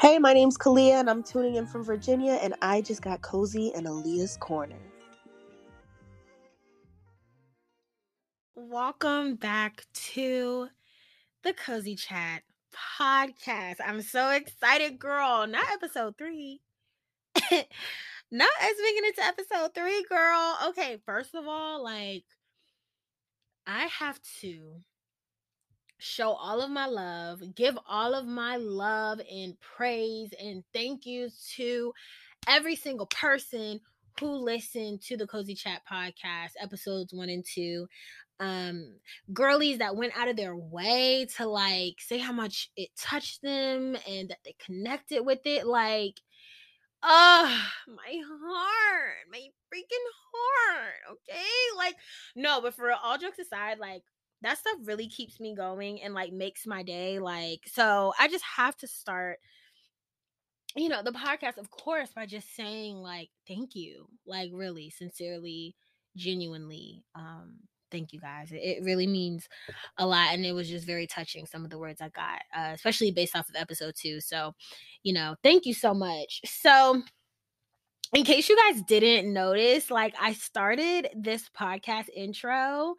Hey, my name's Kalia, and I'm tuning in from Virginia, and I just got cozy in Aliyah's corner. Welcome back to the Cozy Chat podcast. I'm so excited, girl. Not episode three. Not as we get into episode three, girl. Okay, first of all, like, I have to show all of my love, give all of my love and praise and thank yous to every single person who listened to the Cozy Chat podcast, episodes one and two. Um, girlies that went out of their way to like say how much it touched them and that they connected with it. Like, oh, my heart, my freaking heart. Okay. Like, no, but for all jokes aside, like, that stuff really keeps me going and like makes my day like so i just have to start you know the podcast of course by just saying like thank you like really sincerely genuinely um thank you guys. It really means a lot and it was just very touching some of the words i got uh, especially based off of episode two so you know thank you so much. So in case you guys didn't notice, like I started this podcast intro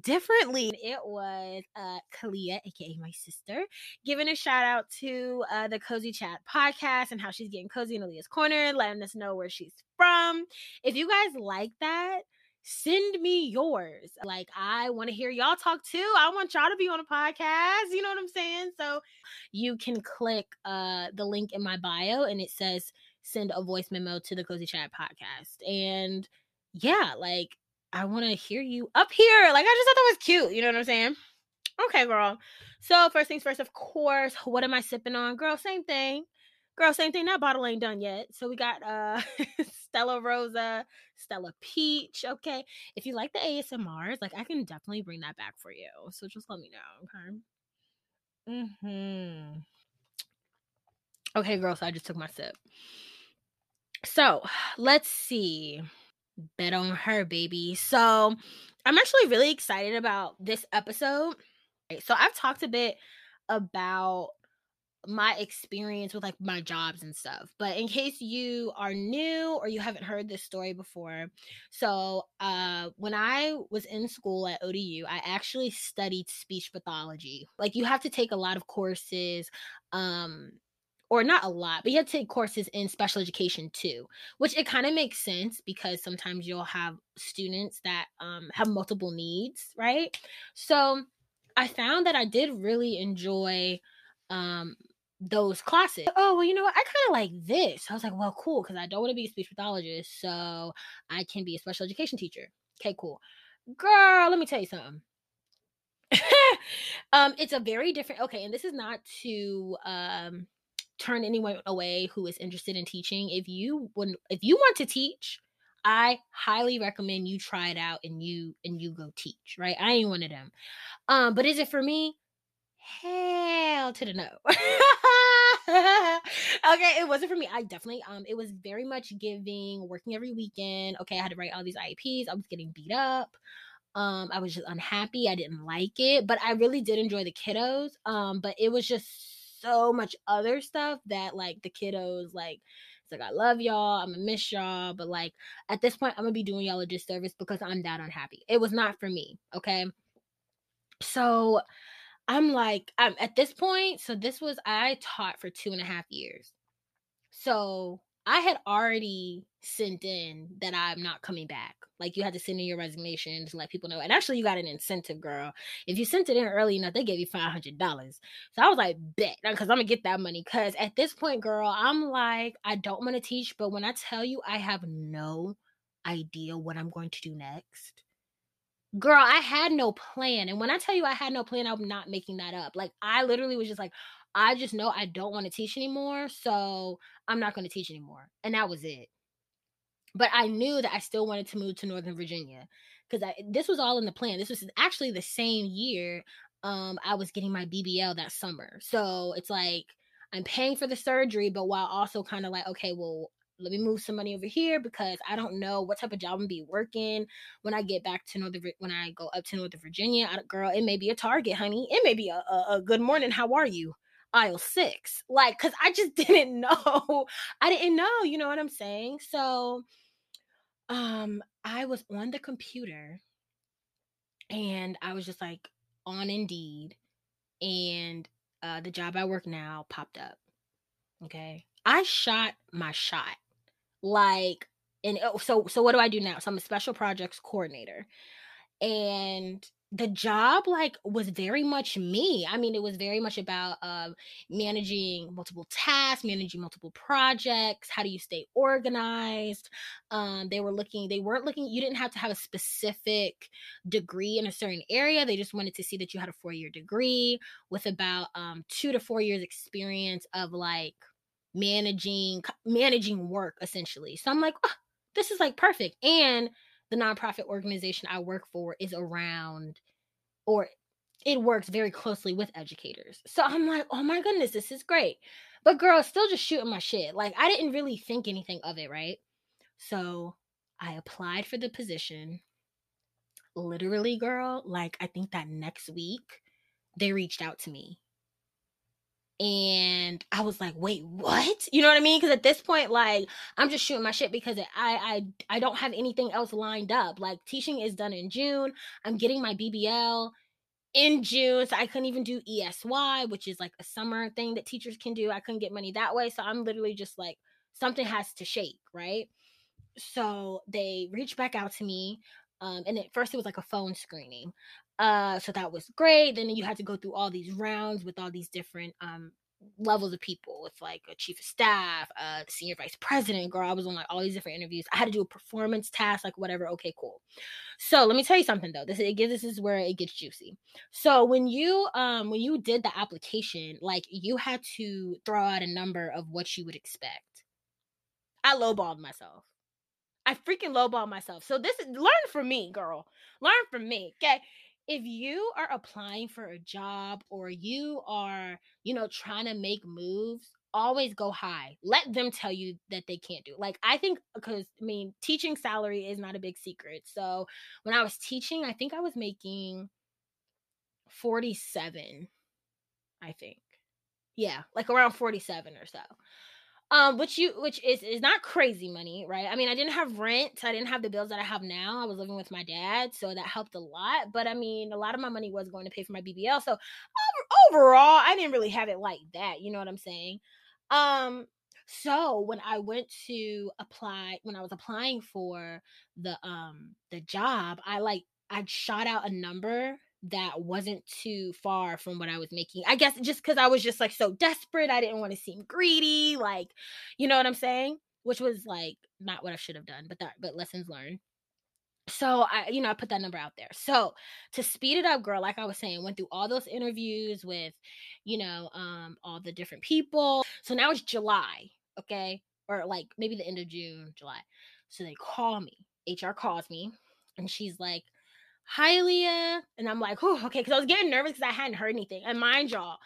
differently. It was uh Kalia, aka my sister, giving a shout out to uh the Cozy Chat podcast and how she's getting cozy in Aliyah's corner, letting us know where she's from. If you guys like that, send me yours. Like I want to hear y'all talk too. I want y'all to be on a podcast. You know what I'm saying? So you can click uh the link in my bio and it says send a voice memo to the Cozy Chat podcast. And yeah, like I want to hear you up here. Like I just thought that was cute. You know what I'm saying? Okay, girl. So first things first, of course, what am I sipping on? Girl, same thing. Girl, same thing. That bottle ain't done yet. So we got uh Stella Rosa, Stella Peach. Okay. If you like the ASMRs, like I can definitely bring that back for you. So just let me know. Okay. Mm-hmm. Okay, girl. So I just took my sip. So let's see. Bet on her, baby. So I'm actually really excited about this episode. So I've talked a bit about my experience with like my jobs and stuff. But in case you are new or you haven't heard this story before, so uh when I was in school at ODU, I actually studied speech pathology. Like you have to take a lot of courses um or not a lot, but you have to take courses in special education too, which it kind of makes sense because sometimes you'll have students that um, have multiple needs, right? So I found that I did really enjoy um, those classes. Oh, well, you know what? I kind of like this. I was like, well, cool, because I don't want to be a speech pathologist, so I can be a special education teacher. Okay, cool. Girl, let me tell you something. um, it's a very different okay, and this is not to um turn anyone away who is interested in teaching. If you when if you want to teach, I highly recommend you try it out and you and you go teach, right? I ain't one of them. Um, but is it for me? Hell to the no. okay, it wasn't for me. I definitely um it was very much giving, working every weekend. Okay, I had to write all these IEPs. I was getting beat up. Um, I was just unhappy. I didn't like it, but I really did enjoy the kiddos. Um, but it was just so much other stuff that like the kiddos like it's like I love y'all, I'm gonna miss y'all, but like at this point I'm gonna be doing y'all a disservice because I'm that unhappy. It was not for me, okay? So I'm like, I'm at this point, so this was I taught for two and a half years. So I had already sent in that I'm not coming back. Like you had to send in your resignation to let people know. And actually, you got an incentive, girl. If you sent it in early enough, they gave you five hundred dollars. So I was like, bet, because I'm gonna get that money. Cause at this point, girl, I'm like, I don't want to teach, but when I tell you, I have no idea what I'm going to do next. Girl, I had no plan. And when I tell you I had no plan, I'm not making that up. Like I literally was just like, I just know I don't want to teach anymore. So I'm not going to teach anymore. And that was it. But I knew that I still wanted to move to Northern Virginia because this was all in the plan. This was actually the same year um, I was getting my BBL that summer. So it's like I'm paying for the surgery, but while also kind of like, okay, well, let me move some money over here because I don't know what type of job I'm gonna be working when I get back to Northern when I go up to Northern Virginia. I, girl, it may be a Target, honey. It may be a, a, a good morning. How are you? aisle six. Like, cause I just didn't know. I didn't know, you know what I'm saying? So um I was on the computer and I was just like on Indeed and uh the job I work now popped up. Okay. I shot my shot. Like and oh, so so what do I do now? So I'm a special projects coordinator. And the job like was very much me. I mean it was very much about uh, managing multiple tasks managing multiple projects how do you stay organized? Um, they were looking they weren't looking you didn't have to have a specific degree in a certain area. They just wanted to see that you had a four year degree with about um, two to four years experience of like managing managing work essentially. So i'm like oh, this is like perfect. And the nonprofit organization I work for is around or it works very closely with educators. So I'm like, oh my goodness, this is great. But girl, still just shooting my shit. Like I didn't really think anything of it, right? So I applied for the position. Literally, girl, like I think that next week they reached out to me and I was like, wait, what? You know what I mean? Because at this point, like, I'm just shooting my shit because I I I don't have anything else lined up. Like, teaching is done in June. I'm getting my BBL in June, so I couldn't even do ESY, which is like a summer thing that teachers can do. I couldn't get money that way, so I'm literally just like, something has to shake, right? So they reached back out to me. Um, and at first it was like a phone screening. Uh, so that was great. Then you had to go through all these rounds with all these different um levels of people with like a chief of staff, uh, senior vice president. Girl, I was on like all these different interviews. I had to do a performance task, like whatever. Okay, cool. So let me tell you something though. This it this is where it gets juicy. So when you um when you did the application, like you had to throw out a number of what you would expect. I lowballed myself. I freaking lowballed myself. So this is learn from me, girl. Learn from me. Okay if you are applying for a job or you are, you know, trying to make moves, always go high. Let them tell you that they can't do. Like I think because I mean, teaching salary is not a big secret. So when I was teaching, I think I was making 47, I think. Yeah, like around 47 or so um which you which is is not crazy money right? I mean i didn't have rent i didn't have the bills that i have now i was living with my dad so that helped a lot but i mean a lot of my money was going to pay for my bbl so over, overall i didn't really have it like that you know what i'm saying? Um so when i went to apply when i was applying for the um the job i like i shot out a number that wasn't too far from what I was making. I guess just because I was just like so desperate, I didn't want to seem greedy, like, you know what I'm saying? Which was like not what I should have done, but that, but lessons learned. So I, you know, I put that number out there. So to speed it up, girl, like I was saying, went through all those interviews with, you know, um, all the different people. So now it's July, okay, or like maybe the end of June, July. So they call me. HR calls me, and she's like, hi Leah. And I'm like, oh, okay, because I was getting nervous because I hadn't heard anything. And mind y'all,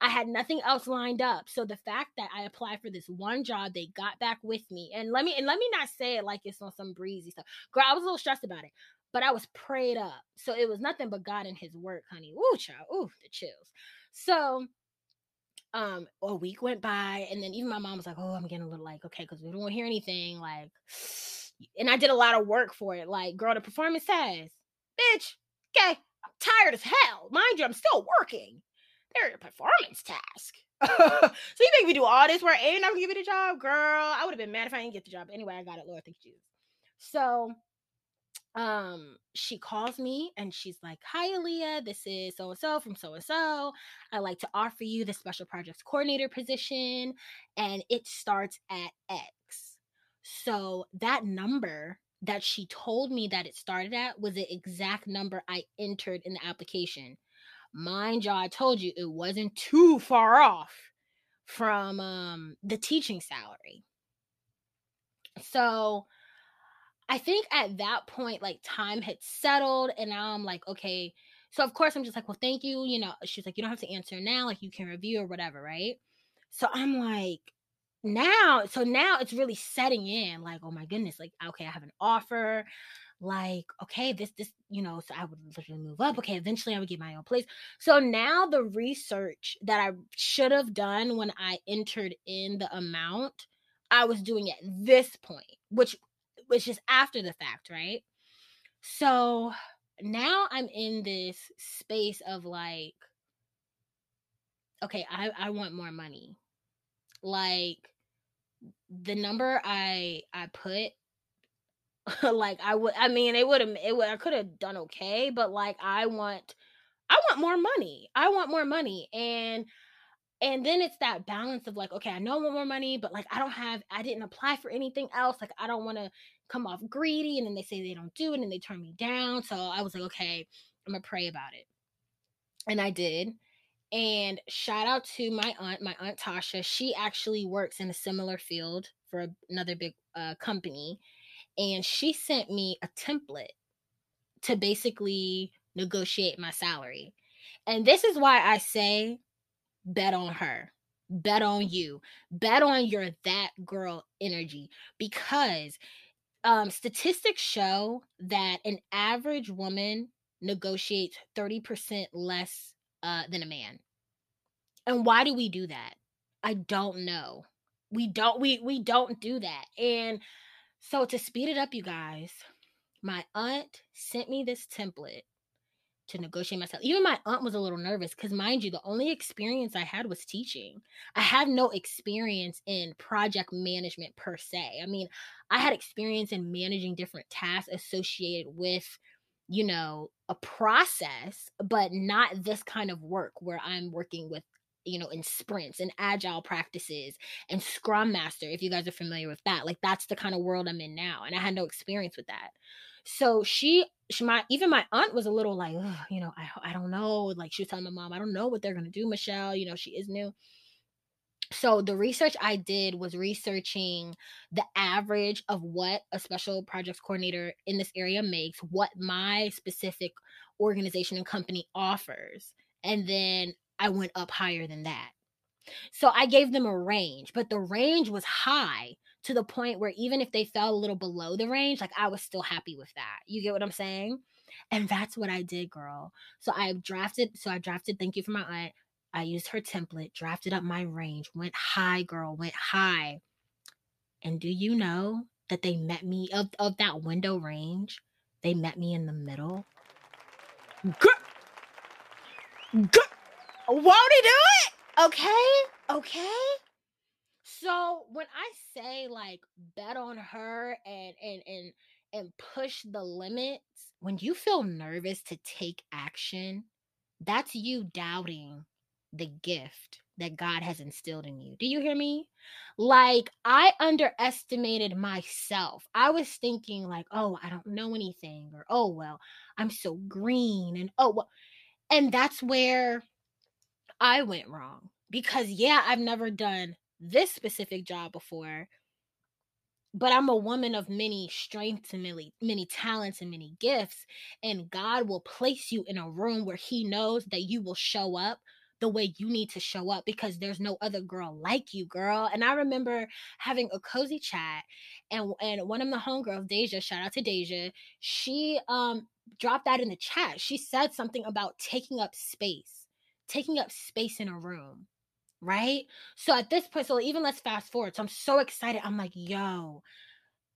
I had nothing else lined up. So the fact that I applied for this one job, they got back with me. And let me and let me not say it like it's on some breezy stuff. Girl, I was a little stressed about it, but I was prayed up. So it was nothing but God and his work, honey. Ooh, child. Ooh, the chills. So um a week went by and then even my mom was like oh i'm getting a little like okay because we don't hear anything like and i did a lot of work for it like girl the performance test Bitch, okay, I'm tired as hell. Mind you, I'm still working. They're a performance task. so you make me do all this work and I'm gonna give you the job, girl? I would have been mad if I didn't get the job. Anyway, I got it. Lord, thank you. So um she calls me and she's like hi Aliyah this is so and so from so and so I'd like to offer you the special projects coordinator position and it starts at X so that number that she told me that it started at was the exact number I entered in the application. Mind you, I told you it wasn't too far off from um, the teaching salary. So I think at that point, like time had settled, and now I'm like, okay. So of course I'm just like, well, thank you. You know, she's like, you don't have to answer now, like you can review or whatever, right? So I'm like, now so now it's really setting in like oh my goodness like okay i have an offer like okay this this you know so i would literally move up okay eventually i would get my own place. So now the research that i should have done when i entered in the amount i was doing at this point which which is after the fact right? So now i'm in this space of like okay i i want more money. Like the number i i put like I would I mean it would have it would I could have done okay, but like I want I want more money. I want more money. And and then it's that balance of like, okay, I know I want more money, but like I don't have I didn't apply for anything else. Like I don't want to come off greedy and then they say they don't do it and they turn me down. So I was like, okay, I'm gonna pray about it. And I did. And shout out to my aunt, my aunt Tasha. She actually works in a similar field for another big uh, company and she sent me a template to basically negotiate my salary. And this is why I say bet on her. Bet on you. Bet on your that girl energy because um, statistics show that an average woman negotiates 30% less uh, than a man. And why do we do that? I don't know. We don't we we don't do that. And so to speed it up, you guys, my aunt sent me this template to negotiate myself. Even my aunt was a little nervous because, mind you, the only experience I had was teaching. I had no experience in project management per se. I mean, I had experience in managing different tasks associated with, you know, a process, but not this kind of work where I'm working with you know, in sprints and agile practices and scrum master, if you guys are familiar with that. Like that's the kind of world I'm in now. And I had no experience with that. So she, she my even my aunt was a little like, you know, I I don't know. Like she was telling my mom, I don't know what they're gonna do, Michelle. You know, she is new. So the research I did was researching the average of what a special projects coordinator in this area makes, what my specific organization and company offers. And then I went up higher than that. So I gave them a range, but the range was high to the point where even if they fell a little below the range, like I was still happy with that. You get what I'm saying? And that's what I did, girl. So I drafted, so I drafted, thank you for my aunt. I used her template, drafted up my range, went high, girl, went high. And do you know that they met me of, of that window range? They met me in the middle. Girl, girl, won't he do it? Okay. Okay. So when I say like bet on her and and and and push the limits, when you feel nervous to take action, that's you doubting the gift that God has instilled in you. Do you hear me? Like I underestimated myself. I was thinking like, "Oh, I don't know anything," or "Oh, well, I'm so green," and "Oh, well." And that's where I went wrong because yeah, I've never done this specific job before, but I'm a woman of many strengths and many many talents and many gifts and God will place you in a room where he knows that you will show up the way you need to show up because there's no other girl like you, girl. And I remember having a cozy chat and and one of the homegirls, Deja, shout out to Deja, she um dropped that in the chat. She said something about taking up space taking up space in a room right so at this point so even let's fast forward so i'm so excited i'm like yo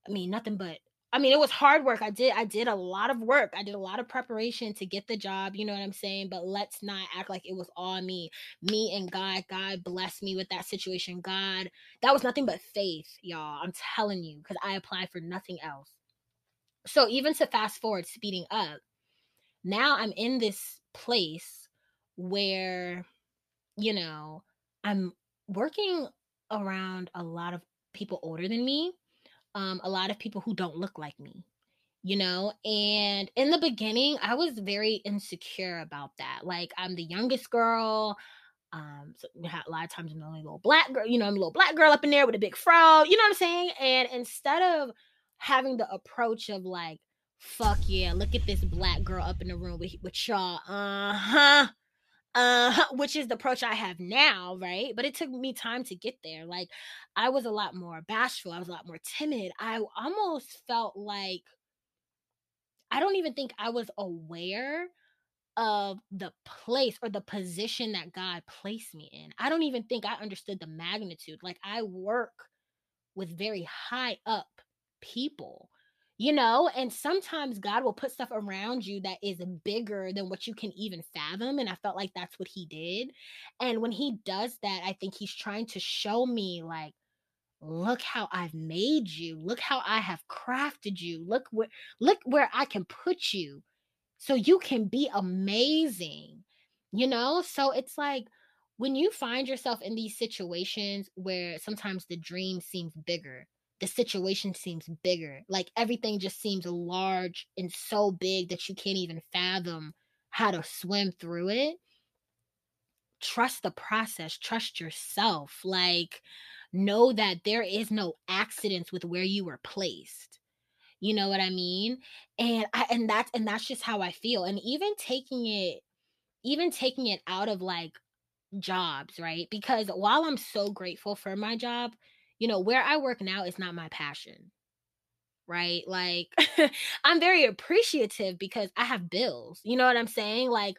i mean nothing but i mean it was hard work i did i did a lot of work i did a lot of preparation to get the job you know what i'm saying but let's not act like it was all me. Me and god god blessed me with that situation god that was nothing but faith y'all i'm telling you because i applied for nothing else. So even to fast forward speeding up now i'm in this place where, you know, I'm working around a lot of people older than me, um, a lot of people who don't look like me, you know. And in the beginning, I was very insecure about that. Like, I'm the youngest girl. Um, so a lot of times I'm the only little black girl, you know, I'm a little black girl up in there with a big fro, you know what I'm saying? And instead of having the approach of like, fuck yeah, look at this black girl up in the room with, with y'all, uh huh, uh which is the approach i have now right but it took me time to get there like i was a lot more bashful i was a lot more timid i almost felt like I don't even think I was aware of the place or the position that God placed me in. I don't even think I understood the magnitude. Like I work with very high up people, you know, and sometimes God will put stuff around you that is bigger than what you can even fathom. And I felt like that's what He did. And when He does that, I think He's trying to show me, like, look how I've made you. Look how I have crafted you. Look where look where I can put you so you can be amazing. You know? So it's like when you find yourself in these situations where sometimes the dream seems bigger, the situation seems bigger, like everything just seems large and so big that you can't even fathom how to swim through it. Trust the process, trust yourself. Like, know that there is no accidents with where you were placed you know what i mean and i and that's and that's just how i feel and even taking it even taking it out of like jobs right because while i'm so grateful for my job you know where i work now is not my passion right like i'm very appreciative because i have bills you know what i'm saying like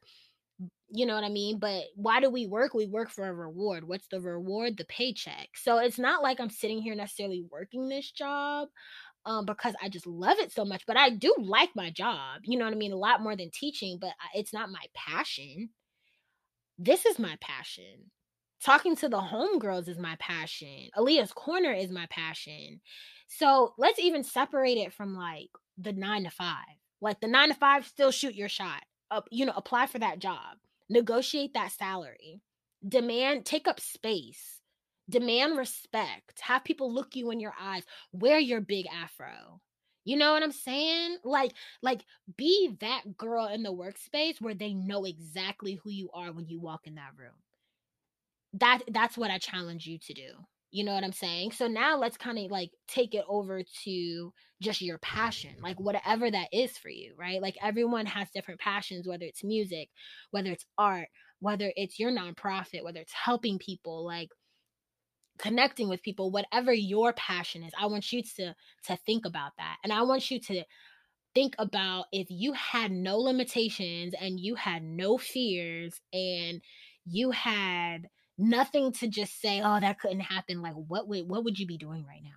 you know what I mean? But why do we work? We work for a reward. What's the reward? The paycheck. So it's not like I'm sitting here necessarily working this job um because I just love it so much, but I do like my job. You know what I mean? A lot more than teaching, but it's not my passion. This is my passion. Talking to the homegirls is my passion. Aliyah's corner is my passion. So let's even separate it from like the nine to five. Like the nine to five, still shoot your shot. Up, you know, apply for that job negotiate that salary, demand, take up space, demand respect, have people look you in your eyes, wear your big afro. You know what I'm saying? Like, like be that girl in the workspace where they know exactly who you are when you walk in that room. That that's what I challenge you to do. You know what I'm saying? So now let's kind of like take it over to just your passion, like whatever that is for you, right? Like everyone has different passions, whether it's music, whether it's art, whether it's your nonprofit, whether it's helping people, like connecting with people, whatever your passion is. I want you to to think about that. And I want you to think about if you had no limitations and you had no fears and you had nothing to just say, oh, that couldn't happen. Like, what would what would you be doing right now?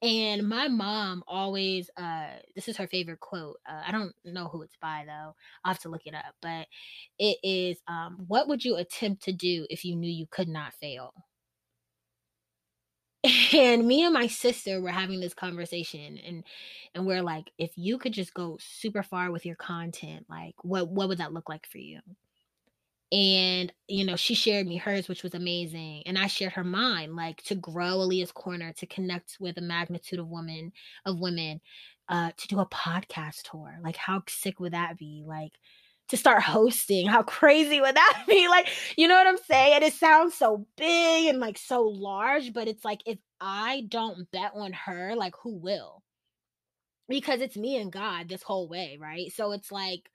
And my mom always, uh, this is her favorite quote. Uh, I don't know who it's by though. I'll have to look it up. But it is, um, what would you attempt to do if you knew you could not fail? And me and my sister were having this conversation and and we're like, if you could just go super far with your content, like what what would that look like for you? And you know she shared me hers which was amazing and i shared her mine like to grow aliyah's corner to connect with a magnitude of women of women uh to do a podcast tour. Like how sick would that be? Like to start hosting. How crazy would that be? Like you know what i'm saying? And it sounds so big and like so large but it's like if i don't bet on her like who will? Because it's me and god this whole way right? So it's like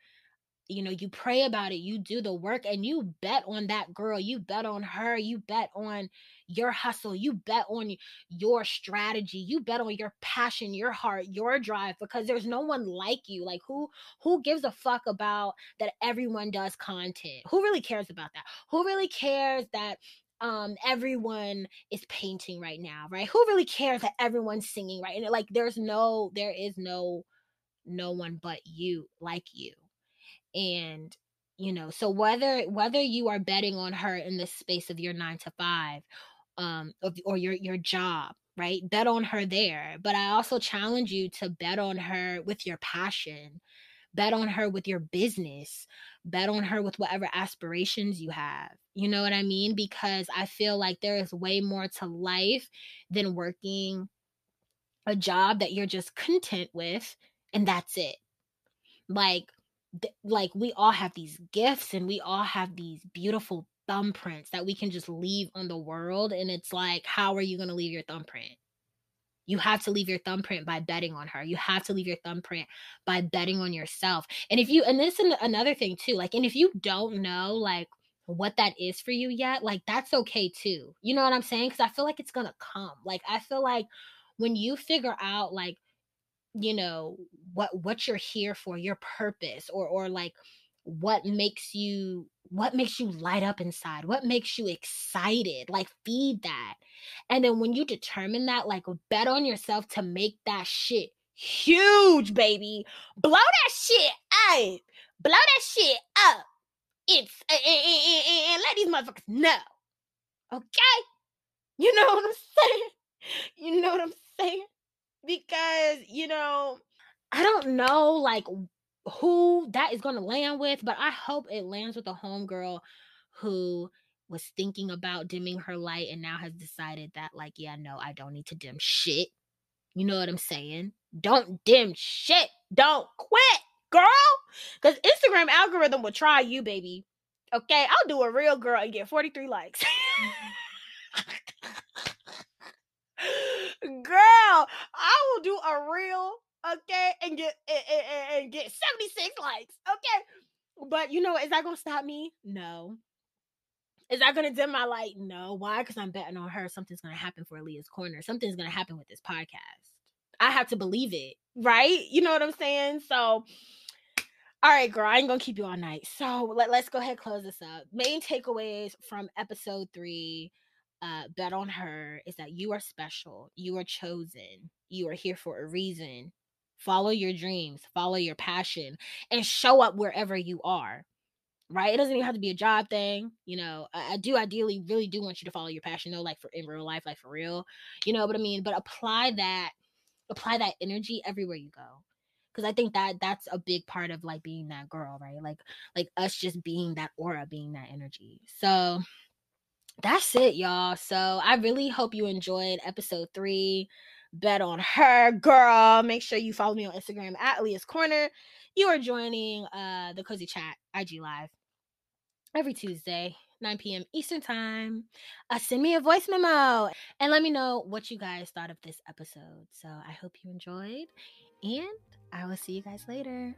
you know you pray about it you do the work and you bet on that girl you bet on her you bet on your hustle you bet on your strategy you bet on your passion your heart your drive because there's no one like you like who who gives a fuck about that everyone does content? Who really cares about that? Who really cares that um everyone is painting right now right? Who really cares that everyone's singing right? And like there's no there is no no one but you like you and you know so whether whether you are betting on her in the space of your 9 to 5 um or your your job right? Bet on her there but i also challenge you to bet on her with your passion bet on her with your business bet on her with whatever aspirations you have you know what i mean? Because i feel like there is way more to life than working a job that you're just content with and that's it. Like like we all have these gifts and we all have these beautiful thumbprints that we can just leave on the world and it's like how are you going to leave your thumbprint? You have to leave your thumbprint by betting on her. You have to leave your thumbprint by betting on yourself. And if you and this is another thing too like and if you don't know like what that is for you yet like that's okay too. You know what i'm saying? Because i feel like it's gonna come. Like i feel like when you figure out like you know what what you're here for your purpose or or like what makes you what makes you light up inside? What makes you excited? Like feed that. And then when you determine that like bet on yourself to make that shit huge baby. Blow that shit up. Blow that shit up. It's and, and, let these motherfuckers know. Okay? You know what i'm saying? You know what i'm saying because you know i don't know like who that is going to land with, but I hope it lands with a homegirl who was thinking about dimming her light and now has decided that, like, yeah, no, I don't need to dim shit. You know what I'm saying? Don't dim shit. Don't quit, girl. Because Instagram algorithm will try you, baby. Okay, I'll do a reel girl and get 43 likes. girl, I will do a reel okay, and get and, and get 76 likes, okay. But you know, is that gonna stop me? No. Is that gonna dim my light? No. Why? Because I'm betting on her. Something's gonna happen for Leah's corner. Something's gonna happen with this podcast. I have to believe it, right? You know what I'm saying? So, all right, girl, I ain't gonna keep you all night. So let, let's go ahead close this up. Main takeaways from episode three. Uh, bet on her is that you are special, you are chosen, you are here for a reason, follow your dreams, follow your passion, and show up wherever you are. Right? It doesn't even have to be a job thing. You know, I, I do ideally really do want you to follow your passion though, like for in real life, like for real. You know what I mean? But apply that, apply that energy everywhere you go because i think that that's a big part of like being that girl right like like us just being that aura being that energy so that's it y'all so i really hope you enjoyed episode three bet on her, girl. Make sure you follow me on Instagram at Aliyah's Corner. You are joining uh the Cozy Chat IG Live every Tuesday, 9 p.m. Eastern Time. Uh, send me a voice memo and let me know what you guys thought of this episode. So I hope you enjoyed, and I will see you guys later.